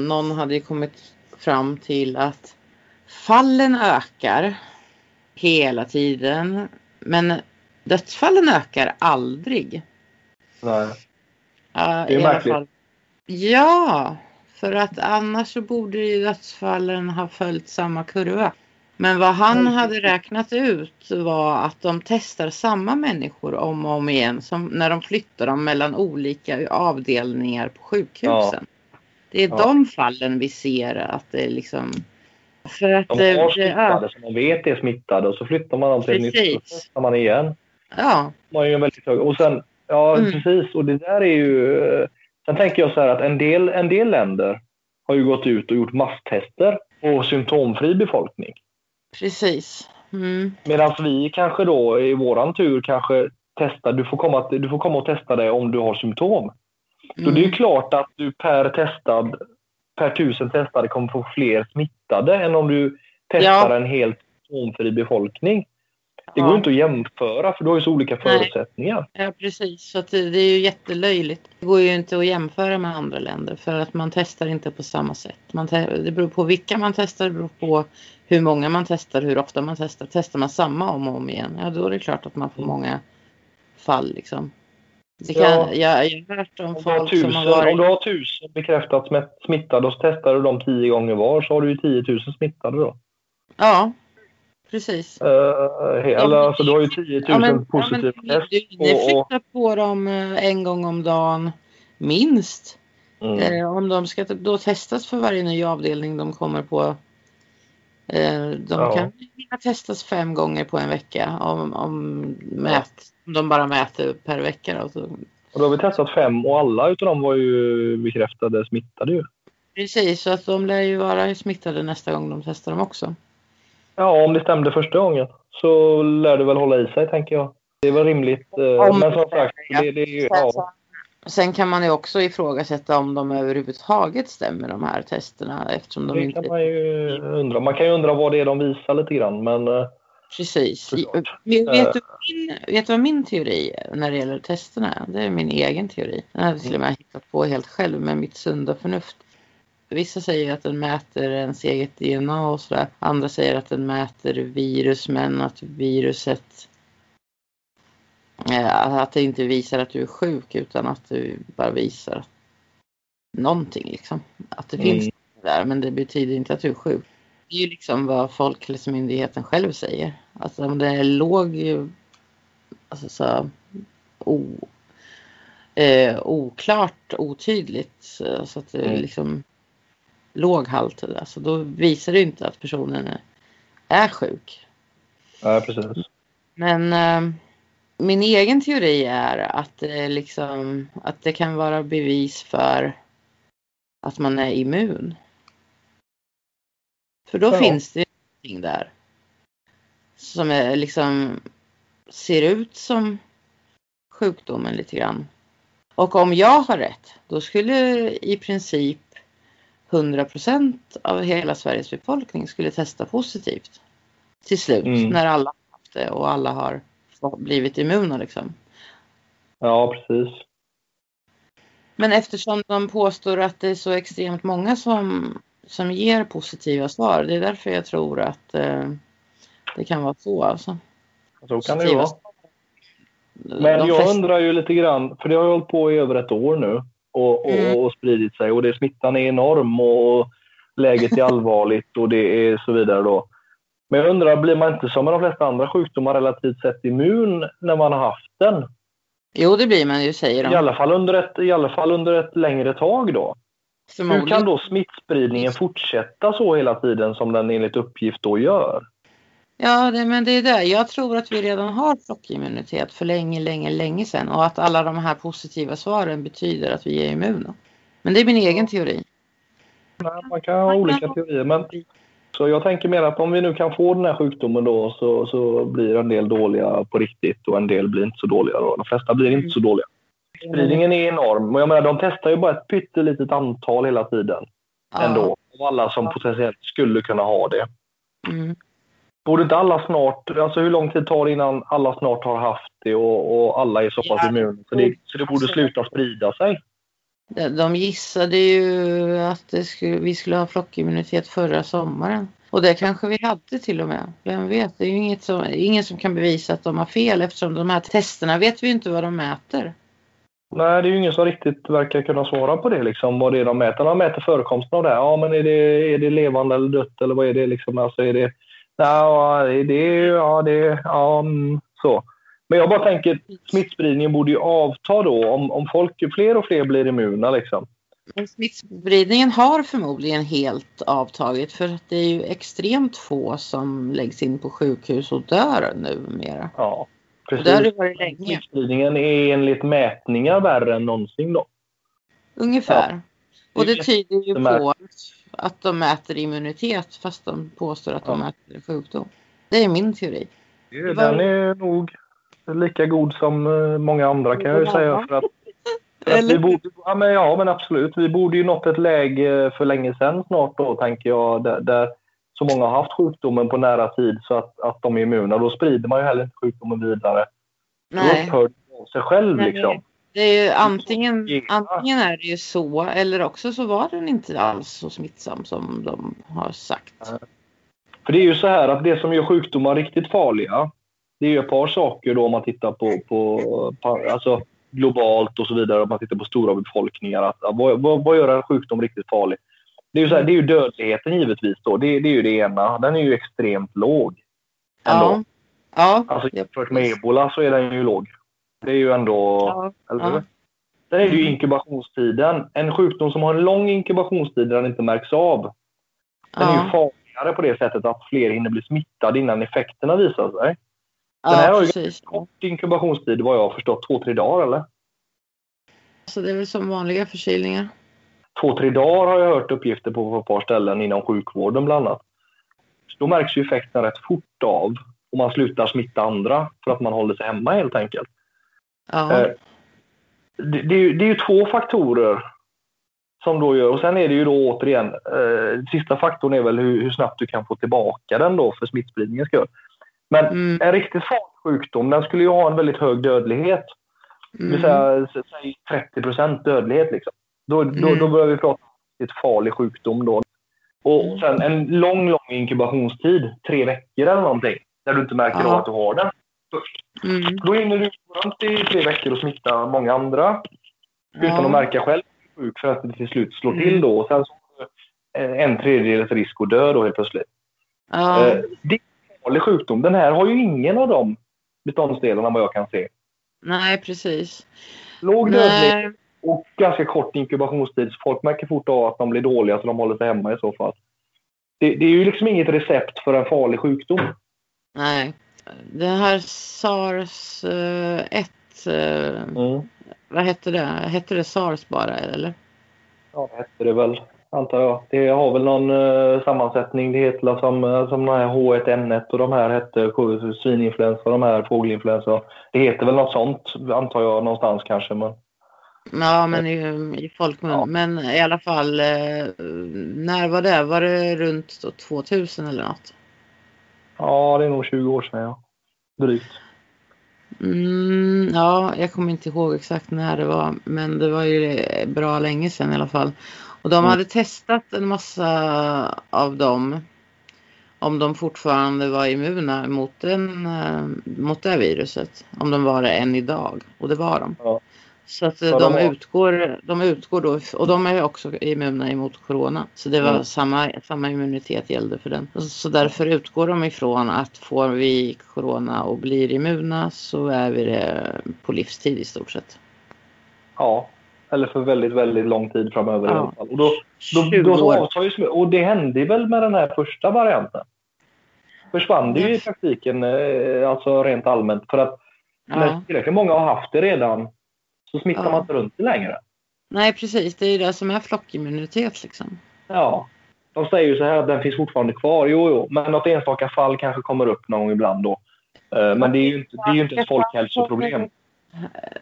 Någon hade kommit fram till att fallen ökar hela tiden. Men dödsfallen ökar aldrig. Nej. Ja, Det är märkligt. fall. Ja, för att annars så borde ju dödsfallen ha följt samma kurva. Men vad han hade räknat ut var att de testar samma människor om och om igen som när de flyttar dem mellan olika avdelningar på sjukhusen. Det är Ja. de fallen vi ser att det liksom... För att De har det, smittade som man vet är smittade och så flyttar man dem till ett nytt och så testar man igen. ja, Man är en väldigt hög. Och sen, ja Mm. precis, och det där är ju... eh, Sen tänker jag så här att en del, en del länder har ju gått ut och gjort masstester på symptomfri befolkning. precis. Mm. Medan vi kanske då i våran tur kanske testar, du får komma, du får komma och testa det om du har symptom. Så det är ju Mm. klart att du per testad, per tusen testade kommer få fler smittade än om du testar Ja. en helt symptomfri befolkning. Det Ja. går inte att jämföra för du har ju så olika Nej. förutsättningar. Ja precis, så det, är ju jättelöjligt. Det går ju inte att jämföra med andra länder för att man testar inte på samma sätt. Man det beror på vilka man testar, det beror på hur många man testar, hur ofta man testar. Testar man samma om och om igen, ja då är det klart att man får Mm. många fall liksom. Det kan, Ja. jag, jag har hört om Om du, har folk som tusen, har varit... om du har tusen bekräftat smitt- smittade och så testar du dem tio gånger var så har du ju 10 000 smittade då. Ja, precis. Uh, eller, men- alltså, du har ju 10 000 Ja, men, ja, positiva men, test. du, och- och- flyttar på dem eh, en gång om dagen minst. Mm. Eh, om de ska då testas för varje ny avdelning de kommer på. Eh, de Ja. kan hinna testas fem gånger på en vecka om, om, mät, om de bara mäter per vecka. Då. Och då har vi testat fem och alla utav dem var ju bekräftade smittade ju. precis, så att de lär ju vara smittade nästa gång de testar dem också. Ja, om det stämde första gången så lär det väl hålla i sig tänker jag. Det är väl rimligt. eh, Om men som sagt, det, det är ju, ja, sen kan man ju också ifrågasätta om de överhuvudtaget stämmer de här testerna eftersom de det inte... kan man ju undra. Man kan ju undra vad det är de visar lite grann men eh, Precis. Men Eh. Vet du, min, vet du vad min teori är när det gäller testerna? Det är min egen teori. Den har jag till och med hittat på helt själv med mitt sunda förnuft. Vissa säger att den mäter ens eget DNA och sådär. Andra säger att den mäter virus men att viruset att det inte visar att du är sjuk utan att du bara visar någonting liksom. Att det Mm. finns där men det betyder inte att du är sjuk. Det är ju liksom vad Folkhälsomyndigheten själv säger. Alltså om det är låg, alltså så o, eh, oklart, otydligt så att det är Mm. liksom låg halt alltså då visar det inte att personen är, är sjuk. ja, precis. Men eh, min egen teori är att det är liksom att det kan vara bevis för att man är immun. För då Ja. finns det någonting där som är liksom ser ut som sjukdomen lite grann. Och om jag har rätt, då skulle i princip 100% av hela Sveriges befolkning skulle testa positivt till slut Mm. när alla har haft det och alla har blivit immuna liksom. Ja, precis. Men eftersom de påstår att det är så extremt många som, som ger positiva svar, det är därför jag tror att eh, det kan vara så alltså. Så kan det vara. Men De jag flesta- undrar ju lite grann, för det har ju hållit på i över ett år nu och, och, Mm. och spridit sig och det, smittan är enorm och läget är allvarligt och det är så vidare då. Men jag undrar, blir man inte som med de flesta andra sjukdomar relativt sett immun när man har haft den? Jo, det blir man ju säger de. I alla fall under ett, i alla fall under ett längre tag då. Hur kan då smittspridningen fortsätta så hela tiden som den enligt uppgift då gör? Ja, det, men det är det. Jag tror att vi redan har flockimmunitet för länge, länge, länge sedan och att alla de här positiva svaren betyder att vi är immuna. Men det är min egen teori. Nej, Man kan ha olika teorier, men så jag tänker mer att om vi nu kan få den här sjukdomen då så, så blir en del dåliga på riktigt och en del blir inte så dåliga. Då. De flesta blir inte så dåliga. Spridningen är enorm och jag menar de testar ju bara ett pyttelitet antal hela tiden ändå. Av alla som potentiellt skulle kunna ha det. Mm. Borde inte alla snart, alltså hur lång tid tar det innan alla snart har haft det och, och alla är så pass Ja. immuna så det, så det borde sluta sprida sig? De gissade ju att skulle, vi skulle ha flockimmunitet förra sommaren. Och det kanske vi hade till och med. Vem vet? Det är ju inget som, ingen som kan bevisa att de har fel eftersom de här testerna vet vi inte vad de mäter. Nej, det är ju ingen som riktigt verkar kunna svara på det, liksom, vad det är de mäter. De mäter förekomsten av det. här. Ja, men är det, är det levande eller dött eller vad är det? Liksom? Alltså, är det, ja, det, ja, det, ja, mm, så. Men jag bara tänker, smittspridningen borde ju avta då om, om folk, fler och fler blir immuna. Liksom. Men smittspridningen har förmodligen helt avtagit för att det är ju extremt få som läggs in på sjukhus och dör numera. Ja, precis. det har det varit länge. Smittspridningen är enligt mätningar värre än någonsin då. Ungefär. Ja. Och det tyder ju på att de mäter immunitet fast de påstår att de ja. mäter sjukdom. Det är min teori. Den är nog lika god som eh, många andra kan jag ju säga. För att, för att vi borde, ja, men, ja men absolut, vi borde ju nått ett läge för länge sedan snart då tänker jag där, där så många har haft sjukdomen på nära tid så att, att de är immuna. Då sprider man ju heller inte sjukdomen vidare. Nej. Då upphör det av sig själv Nej. liksom. Det är ju antingen, antingen är det ju så eller också så var den inte alls så smittsam som de har sagt. För det är ju så här att det som gör sjukdomar riktigt farliga det är ju ett par saker då om man tittar på, på, på alltså globalt och så vidare, om man tittar på stora befolkningar. Att, vad, vad, vad gör en sjukdom riktigt farlig? Det är ju, så här, det är ju dödligheten givetvis. Då. Det, det är ju det ena. Den är ju extremt låg. Ändå. Ja. ja. Alltså jämfört med ebola så är den ju låg. Det är ju ändå... Ja. Eller? Ja. Sen är det ju inkubationstiden. En sjukdom som har en lång inkubationstid där den inte märks av. Den ja. är ju farligare på det sättet att fler hinner bli smittade innan effekterna visar sig. Den här har ju kort inkubationstid vad jag har förstått. Två, tre dagar eller? Så det är väl som vanliga förkylningar? Två, tre dagar har jag hört uppgifter på på ett par ställen inom sjukvården bland annat. Så då märks ju effekten rätt fort av och man slutar smitta andra för att man håller sig hemma helt enkelt. Ja. Eh, det, det, är, det är ju två faktorer som då gör, och sen är det ju då återigen, eh, sista faktorn är väl hur, hur, snabbt du kan få tillbaka den då för smittspridningens skull. Men mm. en riktigt farlig sjukdom, den skulle ju ha en väldigt hög dödlighet. Mm. Det vill säga, säg 30 procent dödlighet. Liksom. Då, mm. då, då börjar vi prata om ett farlig sjukdom. Då. Och mm. sen en lång, lång inkubationstid, tre veckor eller någonting, där du inte märker av att du har den. Mm. Då hinner du runt i tre veckor och smitta många andra utan ja. att märka själv sjuk för att det till slut slår till mm. då. Och sen så en tredjedels risk att dö då helt plötsligt. Ja. Eh, det farlig sjukdom. Den här har ju ingen av de beståndsdelarna vad jag kan se. Nej, precis. Låg dödlighet och ganska kort inkubationstid. Så folk märker fort av att de blir dåliga så de håller sig hemma i så fall. Det, det är ju liksom inget recept för en farlig sjukdom. Nej. Det här SARS 1, eh, eh, mm. vad hette det? Hette det SARS bara eller? Ja, det hette det väl antar jag. Det har väl någon uh, sammansättning. Det heter som, uh, som den här H1N1 och de här hette svininfluensa och de här fågelinfluensa. Det heter väl något sånt antar jag någonstans kanske. Men... Ja, men i, i folkmun. Ja. Men i alla fall, eh, när var det? Var det runt 2000 eller något? Ja, det är nog 20 år sedan, ja. Drygt. Mm, ja, jag kommer inte ihåg exakt när det var, men det var ju bra länge sedan i alla fall. Och de mm. hade testat en massa av dem. Om de fortfarande var immuna mot, den, eh, mot det viruset. Om de var det än idag. Och det var de. Ja. Så att ja, de, de utgår, de utgår då, och de är också immuna emot corona. Så det var mm. samma, samma immunitet gällde för den. Så därför utgår de ifrån att får vi corona och blir immuna så är vi det på livstid i stort sett. Ja, eller för väldigt, väldigt lång tid framöver ja. Och, då, då, då, avtar och det hände väl med den här första varianten. Försvann det ju i praktiken, eh, alltså rent allmänt. För att ja. när tillräckligt många har haft det redan så smittar ja. man inte runt det längre. Nej, precis. Det är ju det som är flockimmunitet liksom. Ja. De säger ju så här att den finns fortfarande kvar. Jo, jo, men något enstaka fall kanske kommer upp någon gång ibland då. Eh, men det är ju inte, det är ju inte ett folkhälsoproblem.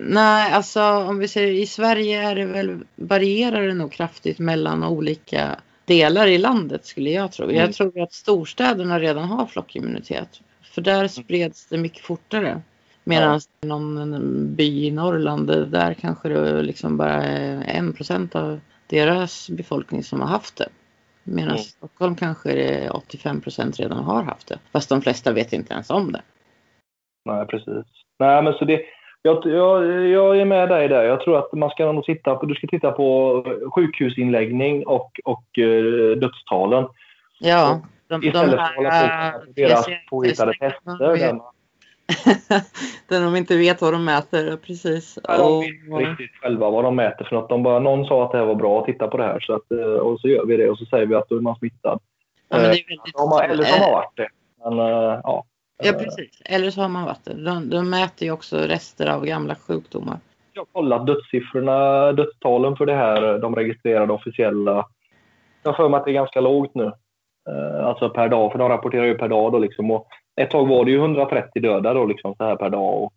Nej, alltså om vi säger i Sverige är det väl, varierar det nog kraftigt mellan olika delar i landet skulle jag tro. Mm. Jag tror att storstäderna redan har flockimmunitet. För där spreds det mycket fortare. Medan ja. någon by i Norrland, där kanske det liksom bara är en procent av deras befolkning som har haft det. Medan mm. Stockholm kanske det är 85 procent redan har haft det. Fast de flesta vet inte ens om det. Nej, precis. Nej, men så det, jag, jag, jag är med dig där. Jag tror att man ska nog titta på, du ska titta på sjukhusinläggning och, och uh, dödstalen. Ja, de, Istället de här, för att hålla på deras påhittade tester. Där man, där de inte vet vad de mäter, precis. Ja, de vet inte riktigt själva vad de mäter för något. De bara, någon sa att det här var bra, titta på det här. Så att, eh, och så gör vi det och så säger vi att då är man smittad. Ja, men det är eh, väldigt... de har, eller så har varit det. Men, eh, ja. Ja, precis. Eller så har man varit det. De, de mäter ju också rester av gamla sjukdomar. Jag har kollat dödssiffrorna, dödstalen för det här, de registrerade officiella. Jag för mig att det är ganska lågt nu. Alltså per dag, för de rapporterar ju per dag då liksom. Och ett tag var det ju 130 döda då liksom så här per dag. Och...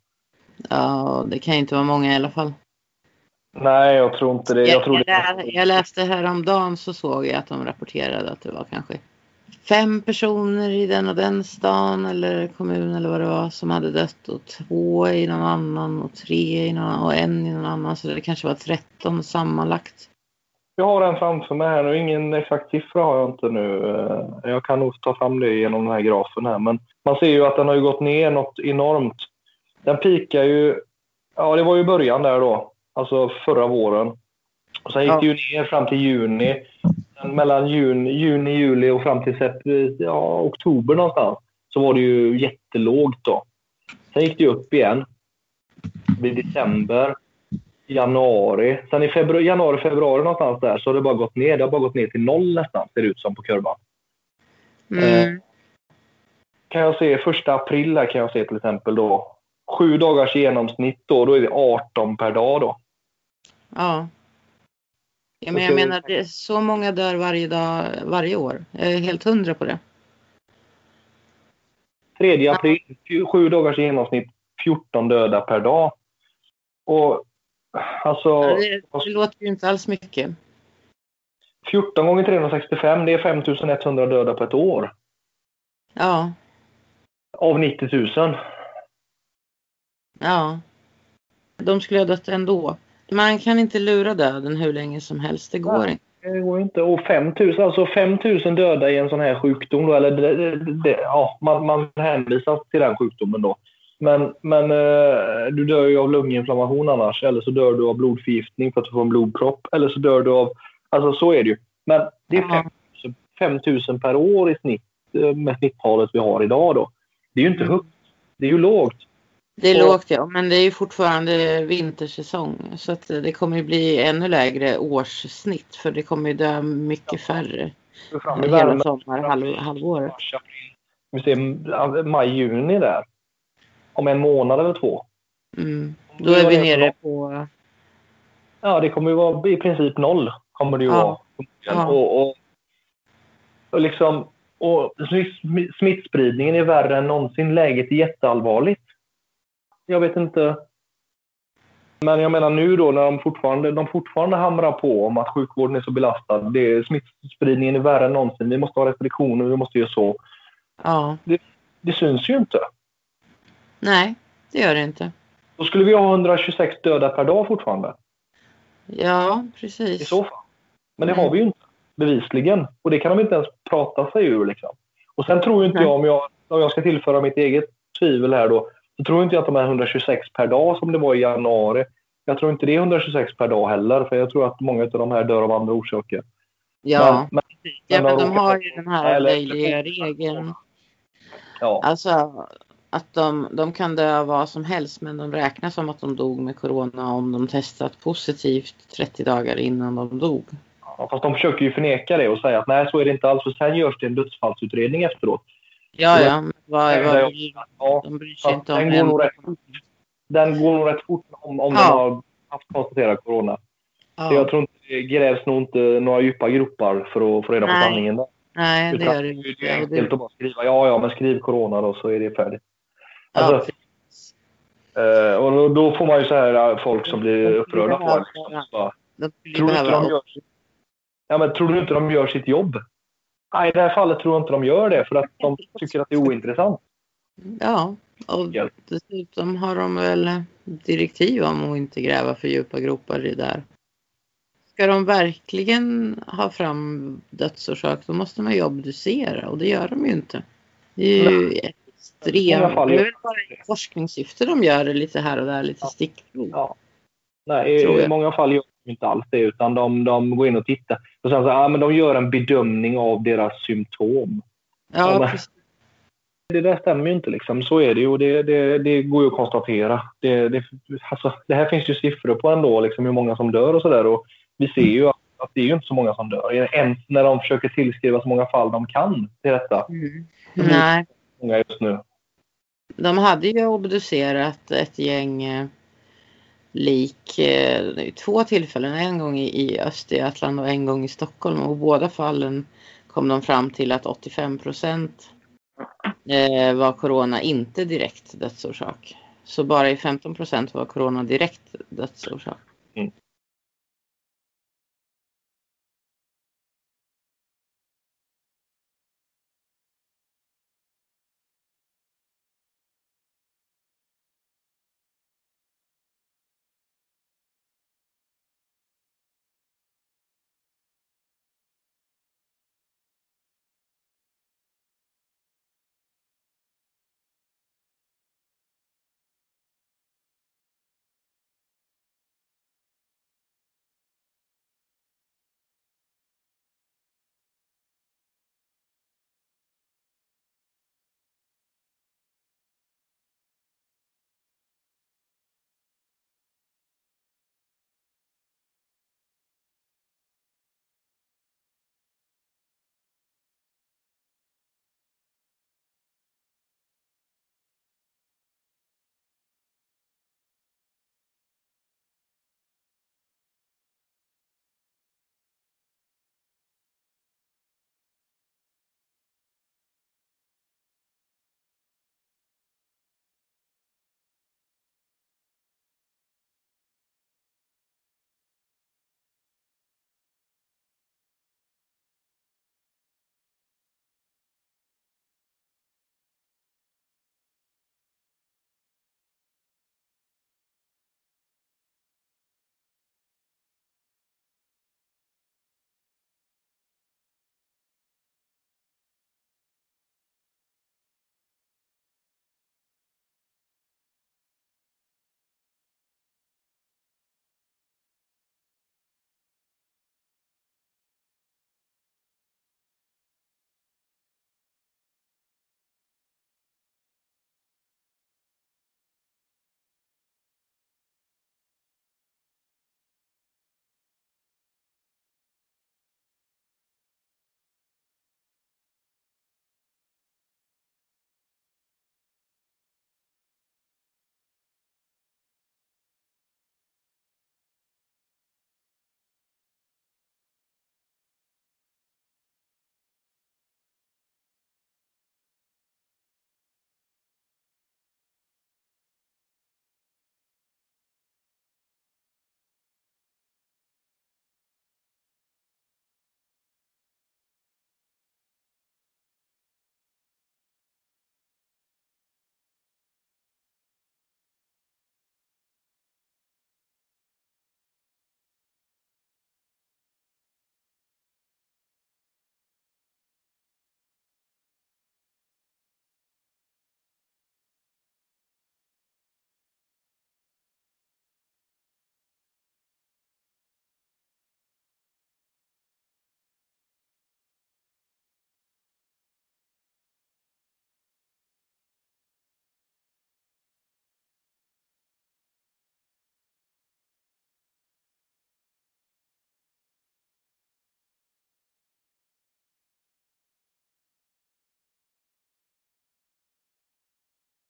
Ja, det kan inte vara många i alla fall. Nej, jag tror inte det. Jag, jag, tror det. jag läste häromdagen så såg jag att de rapporterade att det var kanske fem personer i den och den stan eller kommun eller vad det var som hade dött och två i någon annan och tre i någon annan och en i någon annan så det kanske var 13 sammanlagt. Jag har den framför mig här nu. Ingen exakt siffra har jag inte nu. Eh, jag kan nog ta fram det genom den här grafen här. Men man ser ju att den har gått ner något enormt. Den pikar ju... Ja, det var ju början där då. Alltså förra våren. Och sen gick ja. det ju ner fram till juni. Mellan juni, juni, juli och fram till ja, oktober någonstans så var det ju jättelågt då. Sen gick det upp igen. I december januari. Sen i februari, januari, februari någonstans där så har det bara gått ner. Det har bara gått ner till noll nästan, ser det ut som på kurvan. Mm. Eh, kan jag se första april här kan jag se till exempel då. Sju dagars genomsnitt då, då är det 18 per dag då. Ja. Ja men jag menar, det är så många dör varje dag, varje år. Jag är helt hundra på det. 3 april, sju dagars genomsnitt, 14 döda per dag. Och Alltså, ja, det, det låter ju inte alls mycket. 14 gånger 365, det är 5100 döda på ett år. Ja. Av 90 000. Ja. De skulle ha dött ändå. Man kan inte lura döden hur länge som helst. Det går Nej, inte. Det går inte. Och 5 000, alltså 5 000 döda i en sån här sjukdom. Då, eller det, det, ja, man, man hänvisas till den sjukdomen då. Men, men eh, du dör ju av lunginflammation annars, eller så dör du av blodförgiftning för att du får en blodpropp, eller så dör du av... Alltså så är det ju. Men det är 5 000 per år i snitt eh, med snitttalet vi har idag då. Det är ju inte mm. högt. Det är ju lågt. Det är och, lågt ja, men det är ju fortfarande vintersäsong så att det kommer ju bli ännu lägre årssnitt för det kommer ju dö mycket färre. Hela sommar, halv, halvåret. Vi ser maj, juni där om en månad eller två. Mm. Då är vi nere på... Ja, det kommer ju vara i princip noll. Kommer det ju ja. vara. Och, och, och, liksom, och smittspridningen är värre än någonsin. Läget är jätteallvarligt. Jag vet inte. Men jag menar nu då när de fortfarande, de fortfarande hamrar på om att sjukvården är så belastad. Det, smittspridningen är värre än någonsin. Vi måste ha restriktioner, vi måste göra så. Ja. Det, det syns ju inte. Nej, det gör det inte. Då skulle vi ha 126 döda per dag fortfarande. Ja, precis. I så fall. Men det mm. har vi ju inte, bevisligen. Och det kan de inte ens prata sig ur. Liksom. Och sen tror inte Nej. jag, om jag, om jag ska tillföra mitt eget tvivel här då, så tror inte jag att de är 126 per dag som det var i januari. Jag tror inte det är 126 per dag heller, för jag tror att många av de här dör av andra orsaker. Ja, men, men, ja, men de har ju den här löjliga regeln. Ja. Alltså, att de, de kan dö av vad som helst men de räknas som att de dog med corona om de testat positivt 30 dagar innan de dog. Ja, fast de försöker ju förneka det och säga att nej så är det inte alls för sen görs det en dödsfallsutredning efteråt. Ja, ja. Vad, vad, ja, de bryr sig inte om den. Går nog rätt, den går nog rätt fort om, om ja. de har haft konstaterat corona. Ja. Så jag tror inte det grävs nog inte några djupa gropar för att få reda på nej. sanningen. Där. Nej, det gör det inte. Det är enkelt att bara skriva ja, ja, men skriv corona då så är det färdigt. Alltså, ja. och då, då, får man ju så här äh, folk som blir upprörda på en. tror, du inte de gör, ja, men tror du inte de gör sitt jobb? Nej, i det här fallet tror jag inte de gör det för att de tycker att det är ointressant. Ja, Och dessutom har de väl direktiv om att inte gräva för djupa gropar i där. Ska de verkligen ha fram dödsorsak då måste man ju obducera och det gör de ju inte. Det är ju extremt. Det är väl bara i forskningssyfte de gör det lite här och där, lite stickprov. Ja. Nej, i många fall gör de inte alls det utan de, de går in och tittar. Och sen så, ja, men de gör en bedömning av deras symptom. Ja, precis. Det där stämmer ju inte liksom. Så är det ju. Det, det, det går ju att konstatera. Det, det, alltså, det här finns ju siffror på ändå, liksom hur många som dör och sådär. Vi ser ju att, att, det är ju inte så många som dör. Ens när de försöker tillskriva så många fall de kan till detta. Mm. Nej. Många just nu. De hade ju obducerat ett gäng eh, lik eh, två tillfällen. En gång i, i Östergötland och en gång i Stockholm. Och i båda fallen kom de fram till att 85 procent eh, var corona inte direkt dödsorsak. Så bara i 15 procent var corona direkt dödsorsak.